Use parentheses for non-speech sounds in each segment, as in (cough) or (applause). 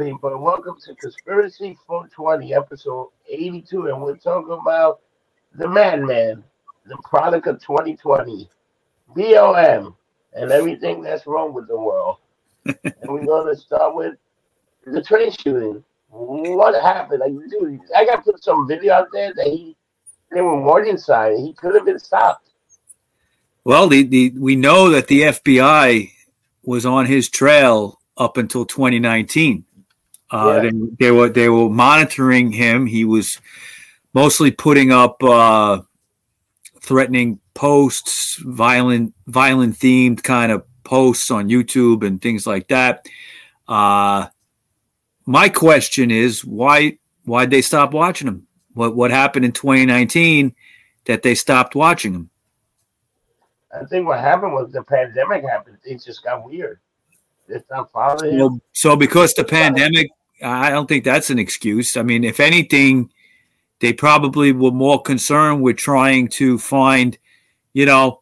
People. Welcome to Conspiracy 420, episode 82. And we're talking about the madman, the product of 2020, BOM, and everything that's wrong with the world. (laughs) and we're going to start with the train shooting. What happened? Like, dude, I got put some video out there that he, they were warning sign. He could have been stopped. Well, the, the we know that the FBI was on his trail up until 2019. Uh, Yeah. they, they were they were monitoring him. He was mostly putting up uh, threatening posts, violent violent themed kind of posts on YouTube and things like that. Uh, my question is why why'd they stop watching him? What what happened in 2019 that they stopped watching him? I think what happened was the pandemic happened. Things just got weird. They stopped following. Well, so because the pandemic, I don't think that's an excuse. I mean, if anything, they probably were more concerned with trying to find, you know,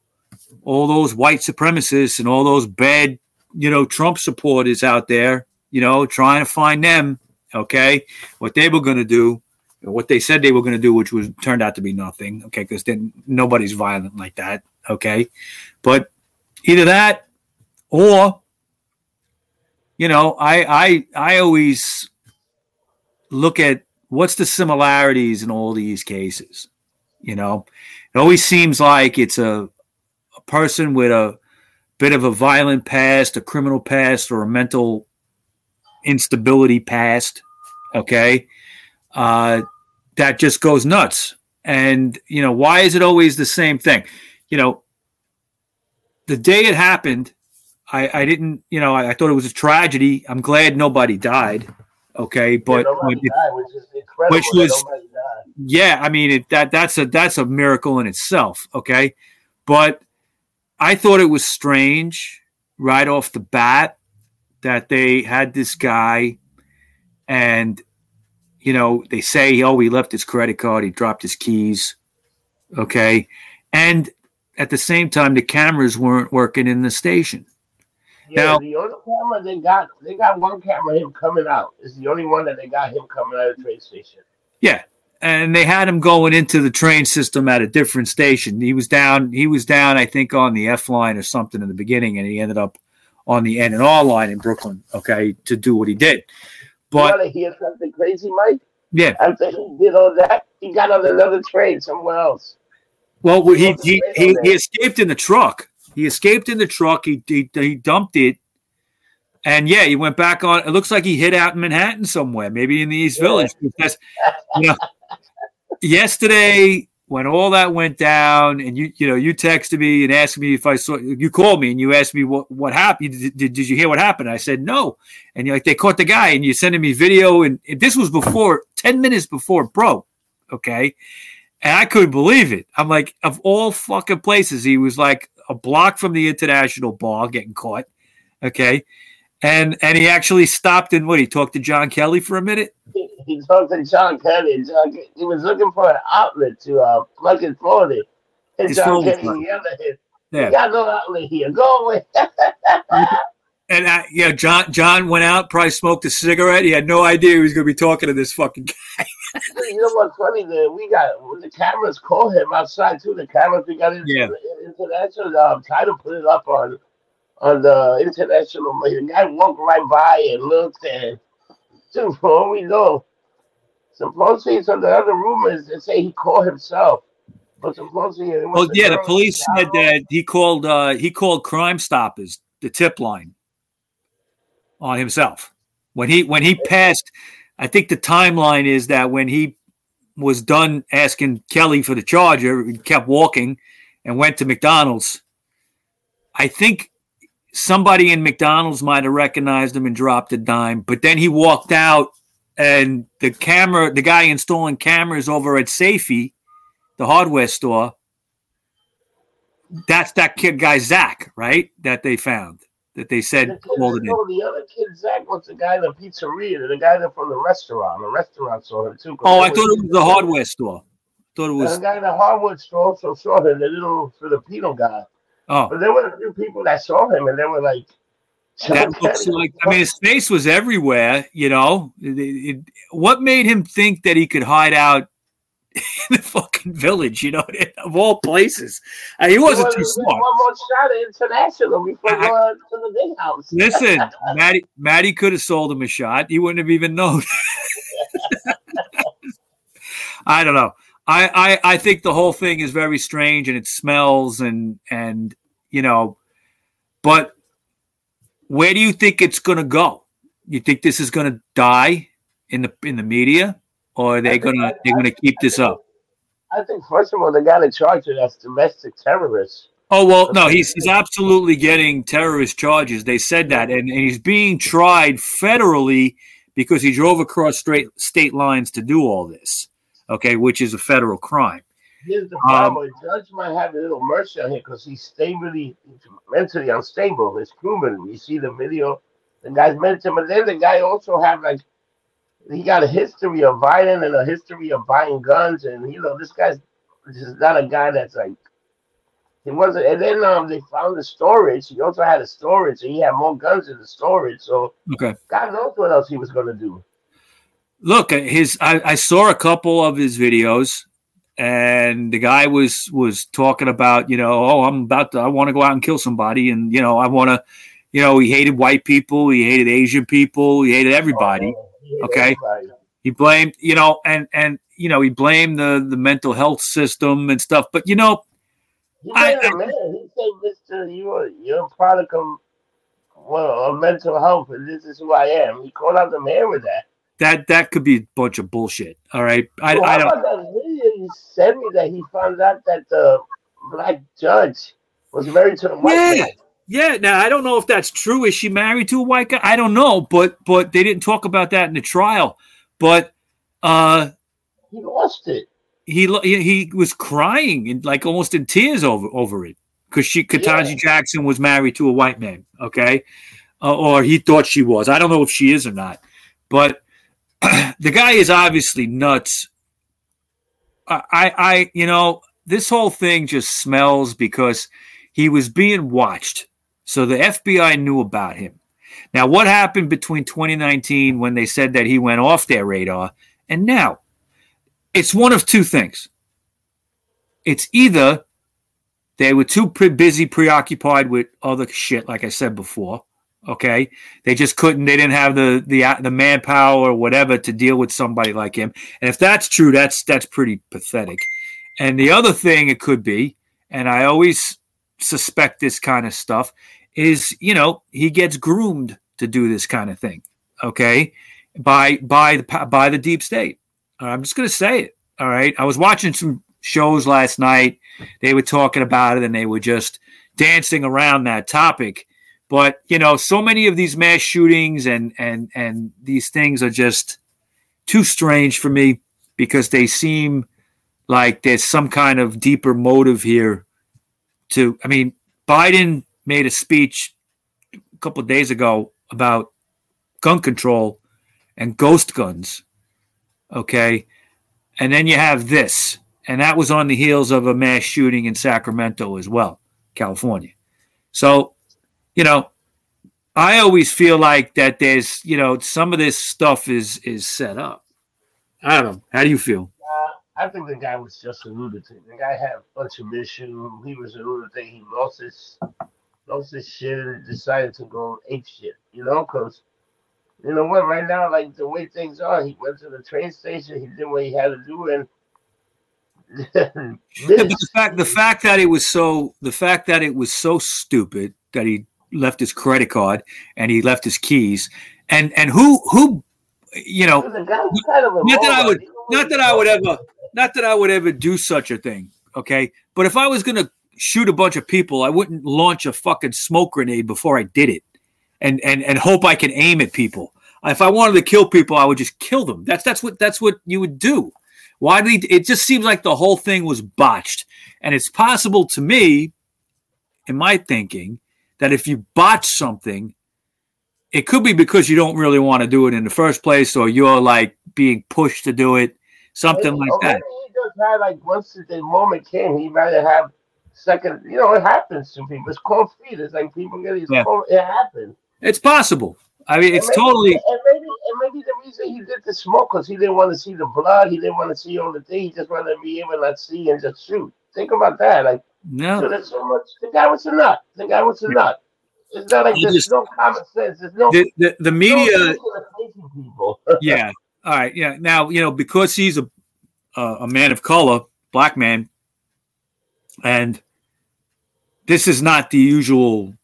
all those white supremacists and all those bad, you know, Trump supporters out there, you know, trying to find them. Okay, what they were going to do, what they said they were going to do, which was turned out to be nothing. Okay, because then nobody's violent like that. Okay, but either that or you know, I I I always look at what's the similarities in all these cases. You know, it always seems like it's a, a person with a bit of a violent past, a criminal past, or a mental instability past. Okay, uh, that just goes nuts. And you know, why is it always the same thing? You know, the day it happened, I, I didn't, you know, I, I thought it was a tragedy. I'm glad nobody died. Okay, but Yeah, when died, which which was- yeah, I mean it, that that's a that's a miracle in itself. Okay, but I thought it was strange right off the bat that they had this guy, and you know they say oh he left his credit card, he dropped his keys. Okay, and at the same time the cameras weren't working in the station. Yeah, Now- the only camera they got, they got one camera him coming out. It's the only one that they got him coming out of the train station. Yeah. And they had him going into the train system at a different station. He was down, he was down, I think, on the F line or something in the beginning, and he ended up on the N and R line in Brooklyn, okay, to do what he did. you But want to hear something crazy, Mike? yeah, After he did all that, he got on another train somewhere else. well, he he, he, he escaped in the truck. He escaped in the truck. He, he he dumped it, and yeah, he went back on. It looks like he hid out in Manhattan somewhere, maybe in the East Yeah. Village. Because you know, yesterday when all that went down, and you you know you texted me and asked me if I saw you called me and you asked me what what happened. Did, did, did you hear what happened? I said no, and you're like they caught the guy, and you're sending me video, and this was before ten minutes before broke. Okay. And I couldn't believe it. I'm like, of all fucking places, he was like a block from the international bar getting caught. Okay. And and he actually stopped and what he talked to John Kelly for a minute. He, he talked to John Kelly. and John, he was looking for an outlet to uh, plug his phone in. And His John Kelly yelled at him, Yeah. "You got no outlet here. Go away." (laughs) And uh, yeah, John John went out, probably smoked a cigarette. He had no idea he was going to be talking to this fucking guy. You know what's funny? That we got when the cameras call him outside too. The cameras we got in, Yeah. international um, title put it up on on the international. The guy walked right by and looked and dude, for all we know, supposedly some of the other rumors that say he called himself, but supposedly it was Well, yeah, the police said that he called uh, he called Crime Stoppers, the tip line, on himself when he when he passed. I think the timeline is that when he was done asking Kelly for the charger, he kept walking and went to McDonald's. I think somebody in McDonald's might have recognized him and dropped a dime, but then he walked out and the camera, the guy installing cameras over at Safey, the hardware store, that's that kid guy Zach, right? That they found that they The, said kid, called it in. no, the other kid, Zach, was the guy in the pizzeria, the guy that from the restaurant. The restaurant saw him too. Oh, I thought it was the hardware store. thought it was The guy in the hardware store also saw him, the little Filipino guy. Oh, But there were a few people that saw him, and they were like that looks like I mean his face was everywhere, you know. It, it, what made him think that he could hide out (laughs) in the fucking village, you know, of all places? Uh, he wasn't too smart. One more shot at international before I, going to the big house. listen, (laughs) Maddie, Maddie could have sold him a shot. He wouldn't have even known. (laughs) I don't know. I, I I think the whole thing is very strange and it smells and and you know, but where do you think it's going to go? You think this is going to die in the in the media, or are they going to they're going to keep this up? I think first of all they got to charge it as domestic terrorists. Oh well, no, he's, he's absolutely getting terrorist charges. They said that, and, and he's being tried federally because he drove across straight state lines to do all this. Okay, which is a federal crime. Here's the problem: um, judge might have a little mercy on him because he's stably, mentally unstable. His crewman, You see the video. The guy's mentioned, but then the guy also have like he got a history of violence and a history of buying guns, and you know this guy's just not a guy that's like he wasn't. And then um, they found the storage. He also had a storage, and he had more guns in the storage. So okay, God knows what else he was going to do. Look, his I, I saw a couple of his videos and the guy was was talking about you know oh i'm about to i want to go out and kill somebody and you know i want to you know he hated white people he hated asian people he hated everybody oh, okay he blamed you know and and you know he blamed the the mental health system and stuff but you know he I, I, man. he said mr you're you're a product of well of mental health and this is who i am he called out the man with that that that could be a bunch of bullshit. All right, I, well, I don't. That video you sent me that he found out that the black judge was married to a white yeah. guy. Yeah, now I don't know if that's true. Is she married to a white guy? I don't know, but but they didn't talk about that in the trial. But uh he lost it. He he was crying and like almost in tears over over it because she Ketanji yeah. Jackson was married to a white man. Okay, uh, or he thought she was. I don't know if she is or not, but (clears throat) the guy is obviously nuts. I, I, you know, this whole thing just smells because he was being watched. So the FBI knew about him. Now, what happened between 2019 when they said that he went off their radar and now? It's one of two things. It's either they were too pre- busy, preoccupied with other shit, like I said before, Okay, they just couldn't. They didn't have the the the manpower or whatever to deal with somebody like him. And if that's true, that's that's pretty pathetic. And the other thing it could be, and I always suspect this kind of stuff, is you know he gets groomed to do this kind of thing. Okay, by by the by the deep state. Uh, I'm just gonna say it. All right. I was watching some shows last night. They were talking about it and they were just dancing around that topic but you know, so many of these mass shootings and and and these things are just too strange for me because they seem like there's some kind of deeper motive here. To I mean, Biden made a speech a couple of days ago about gun control and ghost guns. Okay. And then you have this, and that was on the heels of a mass shooting in Sacramento as well, California. So you know, I always feel like that there's, you know, some of this stuff is is set up. I don't know. How do you feel? Uh, I think the guy was just a lunatic. The guy had a bunch of issues. He was a lunatic. He lost his lost his shit and decided to go ape shit. You know, because you know what? Right now, like the way things are, he went to the train station. He did what he had to do, and (laughs) yeah, the fact the fact that it was so the fact that it was so stupid that he left his credit card and he left his keys. And and who who you know not that I would not that I would ever not that I would ever do such a thing. Okay. But if I was gonna shoot a bunch of people, I wouldn't launch a fucking smoke grenade before I did it and and and hope I can aim at people. If I wanted to kill people, I would just kill them. That's that's what that's what you would do. Why did he, it just seems like the whole thing was botched. And it's possible to me, in my thinking, that if you botch something, it could be because you don't really want to do it in the first place, or you're like being pushed to do it, something like that. He just had like once the moment came, he might have second. You know, it happens to people. It's cold feet. It's like people get these yeah. cold. It happens. It's possible. I mean, And it's maybe- totally. And maybe, and maybe the reason he did the smoke because he didn't want to see the blood. He didn't want to see all the things. He just wanted to be able to see and just shoot. Think about that. Like, no. so No, there's so much. The guy was a nut. The guy was a nut. It's not like I there's just- no common sense. There's no. the, the, the media. sense in the crazy people. (laughs) yeah. All right. Yeah. Now you know because he's a a, a man of color, black man, and this is not the usual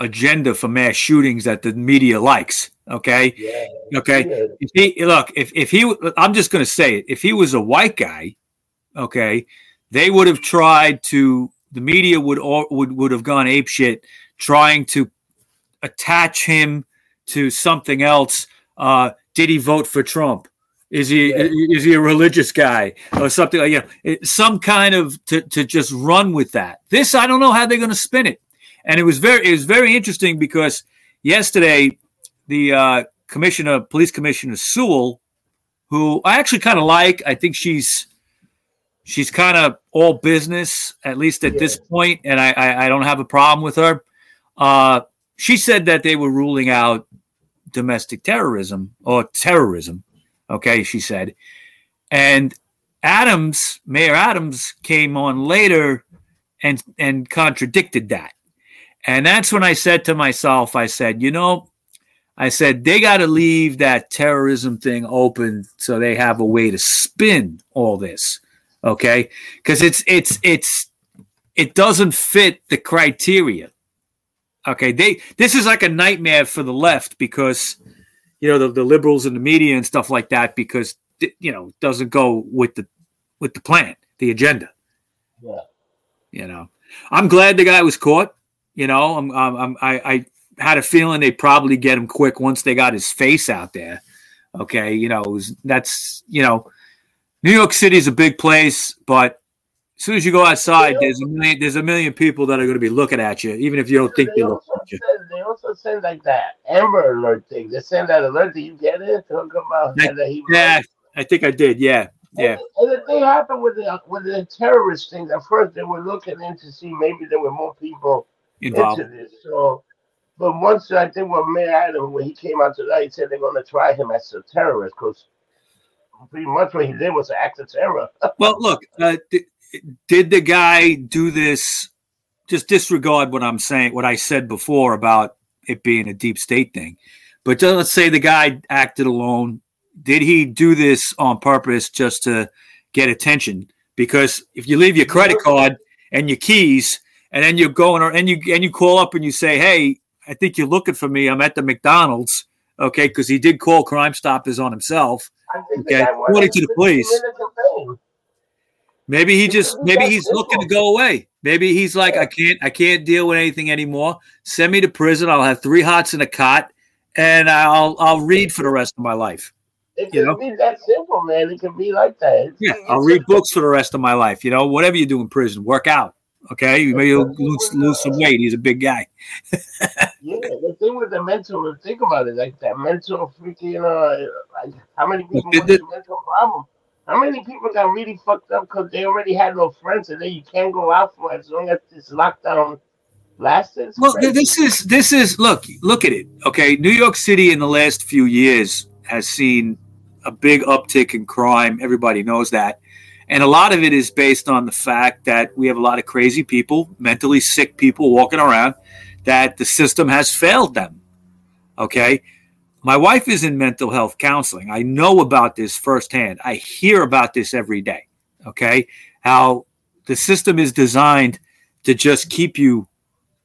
agenda for mass shootings that the media likes. Okay. yeah. Okay. If he look, if if he, I'm just going to say it. If he was a white guy, okay, they would have tried to. The media would all would would have gone ape shit trying to attach him to something else. Uh, did he vote for Trump? Is he Yeah. is he a religious guy or something like you know, some kind of to to just run with that? This I don't know how they're going to spin it, and it was very it was very interesting because yesterday the uh, commissioner, police commissioner Sewell, who I actually kind of like. I think she's she's kind of all business at least at this point, and I, I I don't have a problem with her. Uh, she said that they were ruling out domestic terrorism or terrorism. Okay, she said, and Adams, Mayor Adams, came on later and and contradicted that. And that's when I said to myself, I said, you know, I said they got to leave that terrorism thing open so they have a way to spin all this, okay? Because it's it's it's it doesn't fit the criteria. Okay, they this is like a nightmare for the left because you know the, the liberals and the media and stuff like that because you know it doesn't go with the with the plan, the agenda. Yeah. You know, I'm glad the guy was caught. You know, I'm, I'm, I'm I, I had a feeling they'd probably get him quick once they got his face out there. Okay, you know, it was, that's you know, New York City is a big place, but as soon as you go outside, there's a million, there's a million people that are going to be looking at you, even if you don't think they they look at you. send, they also send like that Amber Alert thing. They send that alert. Do you get it? About Yeah, that he Yeah, I think I did. Yeah, yeah. And, the thing happened with the with the terrorist things. At first, they were looking in to see maybe there were more people Involved. into this. So, but once I think when Mayor Adam when he came out tonight, he said they're going to try him as a terrorist because pretty much what he did was an act of terror. (laughs) Well, look, uh, did, did the guy do this? Just disregard what I'm saying, what I said before about it being a deep state thing. But let's say the guy acted alone. Did he do this on purpose just to get attention? Because if you leave your credit card and your keys, and then you're going or and you and you call up and you say, "Hey, I think you're looking for me. I'm at the McDonald's." Okay, because he did call Crime Stoppers on himself. Okay, the according to the police. fame. Maybe he just maybe he's looking to go away. Maybe he's like, I can't I can't deal with anything anymore. Send me to prison. I'll have three hots in a cot, and I'll I'll read for the rest of my life. It You can know? be that simple, man. It can be like that. It's- Yeah, I'll read books for the rest of my life. You know, whatever you do in prison, work out. Okay, maybe you'll lose, lose some weight. He's a big guy. Yeah, the thing with the mental, think about it, like that mental freaking, uh, like how many (laughs) people with the- mental problem? How many people got really fucked up because they already had no friends and then you can't go out for as long as this lockdown lasted? It's Well, crazy. this is this is look look at it. Okay, New York City in the last few years has seen a big uptick in crime. Everybody knows that, and a lot of it is based on the fact that we have a lot of crazy people, mentally sick people walking around. That the system has failed them. Okay, my wife is in mental health counseling. I know about this firsthand. I hear about this every day. Okay, how the system is designed to just keep you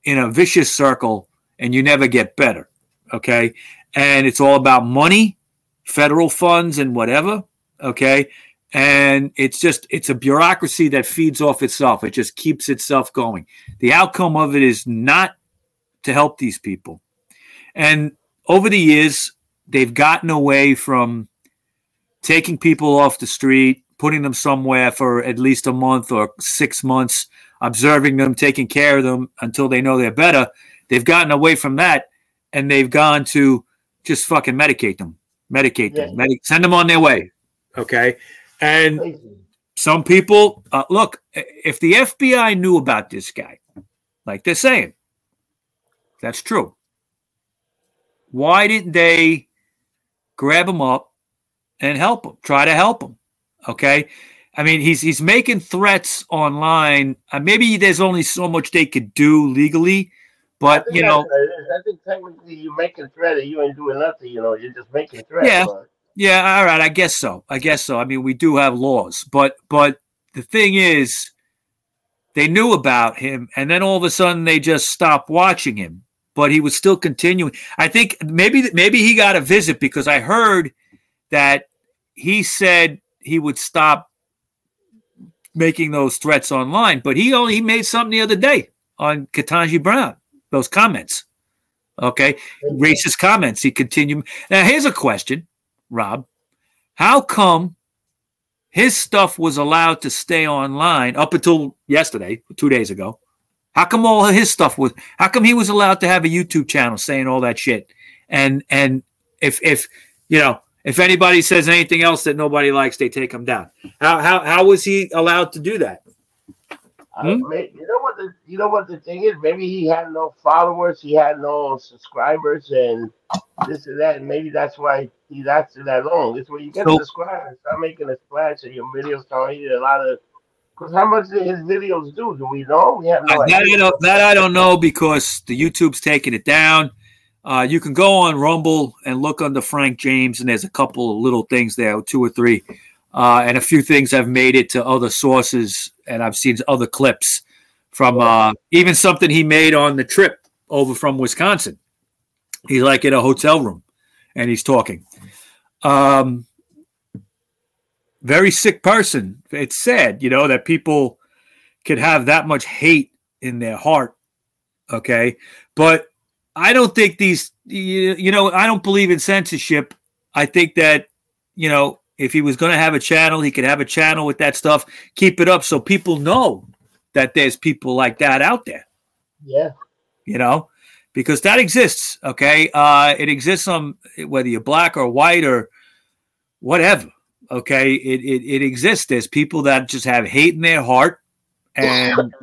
in a vicious circle and you never get better. Okay. And it's all about money, federal funds, and whatever. Okay. And it's just, it's a bureaucracy that feeds off itself. It just keeps itself going. The outcome of it is not to help these people. And over the years, they've gotten away from taking people off the street, putting them somewhere for at least a month or six months, observing them, taking care of them until they know they're better. They've gotten away from that and they've gone to just fucking medicate them, medicate them, Yeah. medic- send them on their way. Okay. And some people, uh, look, if the FBI knew about this guy, like they're saying, that's true. Why didn't they grab him up and help him? Try to help him. Okay. I mean, he's he's making threats online. Uh, maybe there's only so much they could do legally, but you know, I think technically you're making a threat, you ain't doing nothing. You know, you're just making threats. Yeah, but. yeah. All right, I guess so. I guess so. I mean, we do have laws, but but the thing is, they knew about him, and then all of a sudden they just stopped watching him. But he was still continuing. I think maybe maybe he got a visit because I heard that he said he would stop making those threats online. But he only he made something the other day on Ketanji Brown, those comments. Okay. Racist comments. He continued. Now here's a question, Rob. How come his stuff was allowed to stay online up until yesterday, two days ago? How come all his stuff was how come he was allowed to have a YouTube channel saying all that shit? And and if if you know if anybody says anything else that nobody likes, they take him down. How how how was he allowed to do that? Hmm? you know what the you know what the thing is? Maybe he had no followers, he had no subscribers, and this and that, and maybe that's why he lasted that long. It's where you get so, subscribers, start making a splash, and your videos start hitting a lot of. Because how much did his videos do? Do we know? We have no that, idea. I don't, that I don't know because the YouTube's taking it down. Uh, you can go on Rumble and look under Frank James, and there's a couple of little things there, two or three, uh, and a few things have made it to other sources, and I've seen other clips from uh, even something he made on the trip over from Wisconsin. He's like in a hotel room, and he's talking. Um, very sick person. It's sad, you know, that people could have that much hate in their heart. Okay, but I don't think these, you, you know, I don't believe in censorship. I think that, you know, if he was going to have a channel, he could have a channel with that stuff, keep it up so people know that there's people like that out there. Yeah. You know, because that exists. Okay. Uh, it exists on whether you're black or white or whatever. Okay. It, it, it exists. There's people that just have hate in their heart and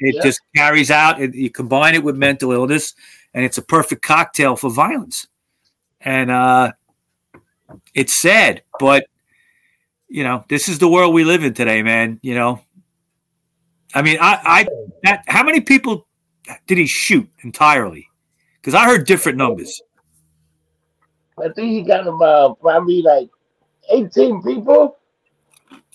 it yeah. just carries out. It, you combine it with mental illness and it's a perfect cocktail for violence. And uh, it's sad, but you know, this is the world we live in today, man. You know, I mean, I, I, that, how many people did he shoot entirely? Because I heard different numbers. I think he got about probably like 18 people.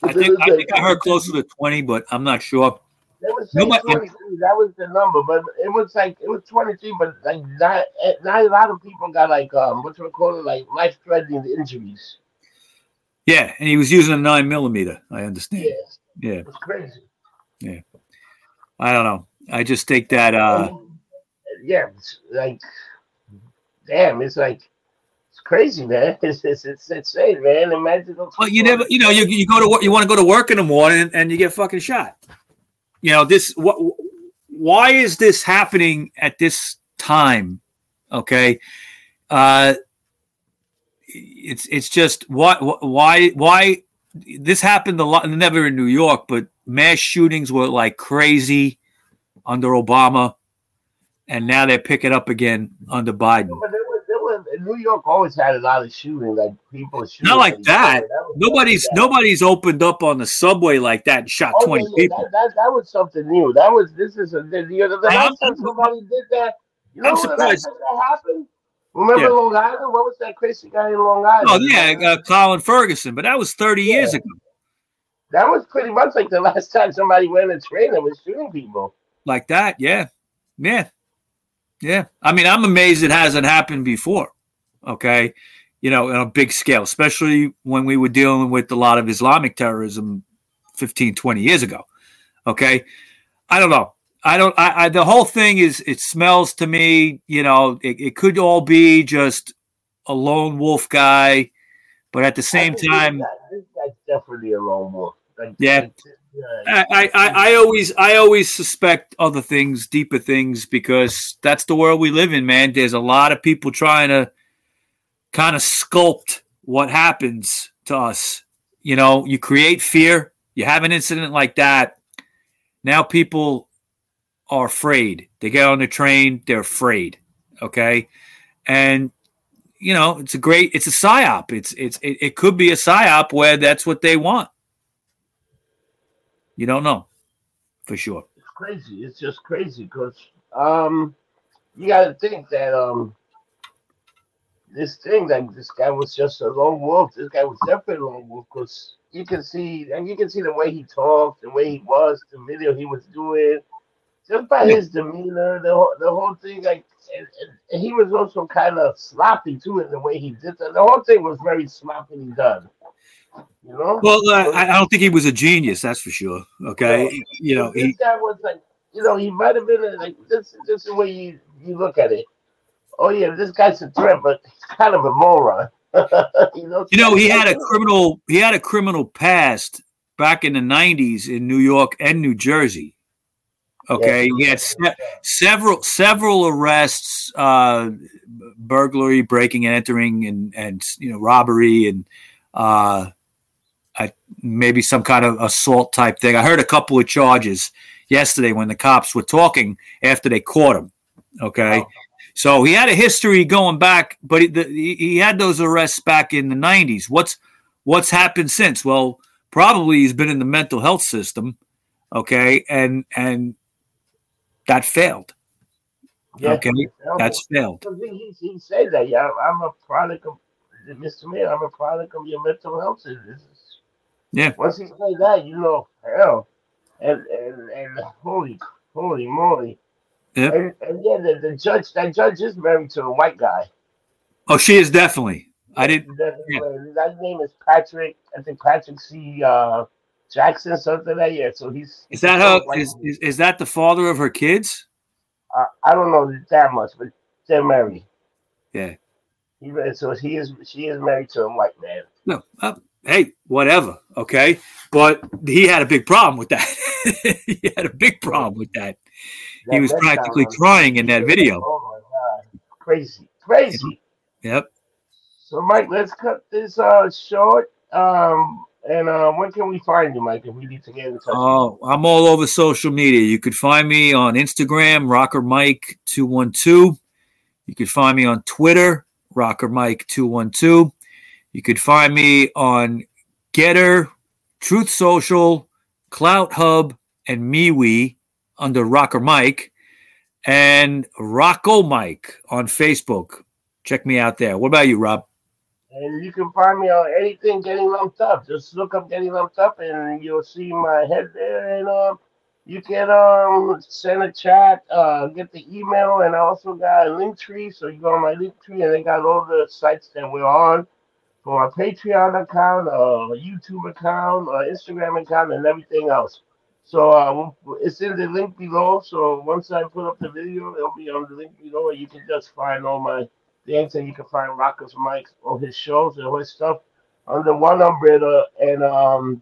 I think, I think I heard closer to 20, but I'm not sure. Saying Nobody, 23. That was the number, but it was like it was 23. But like not, not a lot of people got like um what's it called like life threatening injuries. Yeah, and he was using a nine millimeter. I understand. Yeah, yeah, it's crazy. Yeah, I don't know. I just think that. uh Yeah, like, damn, it's like crazy, man. (laughs) It's it's, it's insane, man. Imagine. Well, you never, you know, you, you go to work, you want to go to work in the morning, and you get fucking shot you know this what why is this happening at this time okay uh it's it's just what why why this happened a lot never in new york but mass shootings were like crazy under obama and now they're picking up again under biden New York always had a lot of shooting, like people shooting. Not like that. that nobody's like that. nobody's opened up on the subway like that and shot oh, twenty yeah, people. That, that, that, was something new. That was this is a the, the, the last time somebody did that. You know, I'm surprised that happened. Remember yeah. Long Island? What was that crazy guy in Long Island? Oh yeah, uh, Colin Ferguson, but that was thirty years ago. That was pretty much like the last time somebody went in a train and was shooting people. Like that, yeah, yeah, yeah. I mean, I'm amazed it hasn't happened before okay, you know, on a big scale, especially when we were dealing with a lot of Islamic terrorism 15, 20 years ago. Okay. I don't know. I don't, I, I the whole thing is, it smells to me, you know, it, it could all be just a lone wolf guy, but at the same time, this guy's definitely a lone wolf. Like, yeah. I, I, I always I always suspect other things, deeper things, because that's the world we live in, man. There's a lot of people trying to kind of sculpt what happens to us. You know, you create fear, you have an incident like that. Now people are afraid. They get on the train, they're afraid. Okay. And you know, it's a great, it's a psyop. It's it's it, it could be a psyop where that's what they want. You don't know for sure. It's crazy. It's just crazy because um, you got to think that um, this thing that this guy was just a lone wolf. This guy was definitely a lone wolf because you can see and you can see the way he talked, the way he was, the video he was doing, just by his demeanor, the whole, the whole thing. Like, and, and he was also kind of sloppy too in the way he did that. The whole thing was very sloppily done. You know. Well, uh, I, I don't think he was a genius. That's for sure. Okay, you, you know, this he, guy was like, you know, he might have been a, like this. This is the way you you look at it. Oh yeah, this guy's a threat, but he's kind of a moron. (laughs) you know, you know, he had a criminal. He had a criminal past back in the '90s in New York and New Jersey. Okay, Yeah. he had se- several several arrests, uh, burglary, breaking and entering, and and you know robbery, and uh, maybe some kind of assault type thing. I heard a couple of charges yesterday when the cops were talking after they caught him. Okay, Oh. so he had a history going back, but he, the, he had those arrests back in the '90s. What's what's happened since? Well, probably he's been in the mental health system. Okay, and and that failed. Yeah, Okay. That's failed. He, he, said that, yeah, I'm a product of Mr. Mayor, I'm a product of your mental health services. Yeah. Once he said that, you know, hell, and and and holy, holy moly. Yep. And, and yeah, the, the judge, that judge is married to a white guy. Oh, she is definitely. I didn't. That, Yeah. that name is Patrick. I think Patrick C. Uh, Jackson, something like that. Yeah. So he's Is that her? Is, is is that the father of her kids? Uh, I don't know that much, but they're married. Yeah. He, so he is. She is married to a white man. No. Uh, hey, whatever. Okay, but he had a big problem with that. (laughs) he had a big problem with that. He was practically crying in that video. Oh my god, crazy, crazy. Yep. So, Mike, let's cut this uh short. Um, and uh, when can we find you, Mike? If we need to get in touch. Oh, I'm all over social media. You could find me on Instagram, Rocker Mike two one two. You could find me on Twitter, Rocker Mike two one two. You could find me on Gettr, Truth Social, Clout Hub, and MeWe under Rocker Mike, and Rocco Mike on Facebook. Check me out there. What about you, Rob? And you can find me on anything getting lumped up. Just look up getting lumped up, and you'll see my head there. And um, you can um send a chat, uh, get the email, and I also got a link tree. So you go on my link tree, and they got all the sites that we're on for our Patreon account, uh, YouTube account, uh, Instagram account, and everything else. So uh, it's in the link below. So once I put up the video, it'll be on the link below, you can just find all my things, and you can find Rockers Mike's all his shows and all his stuff under one umbrella. And um,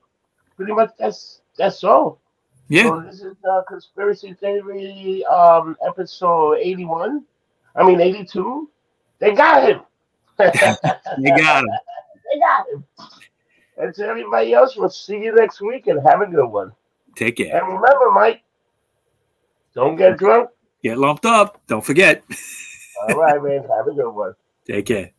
pretty much that's that's all. Yeah, So this is uh, conspiracy theory um episode eighty one. I mean eighty two. They got him. (laughs) they got him. (laughs) They got him. And to everybody else, we'll see you next week and have a good one. Take care. And remember, Mike, don't get drunk. Get lumped up. Don't forget. All right, man. Have a good one. Take care.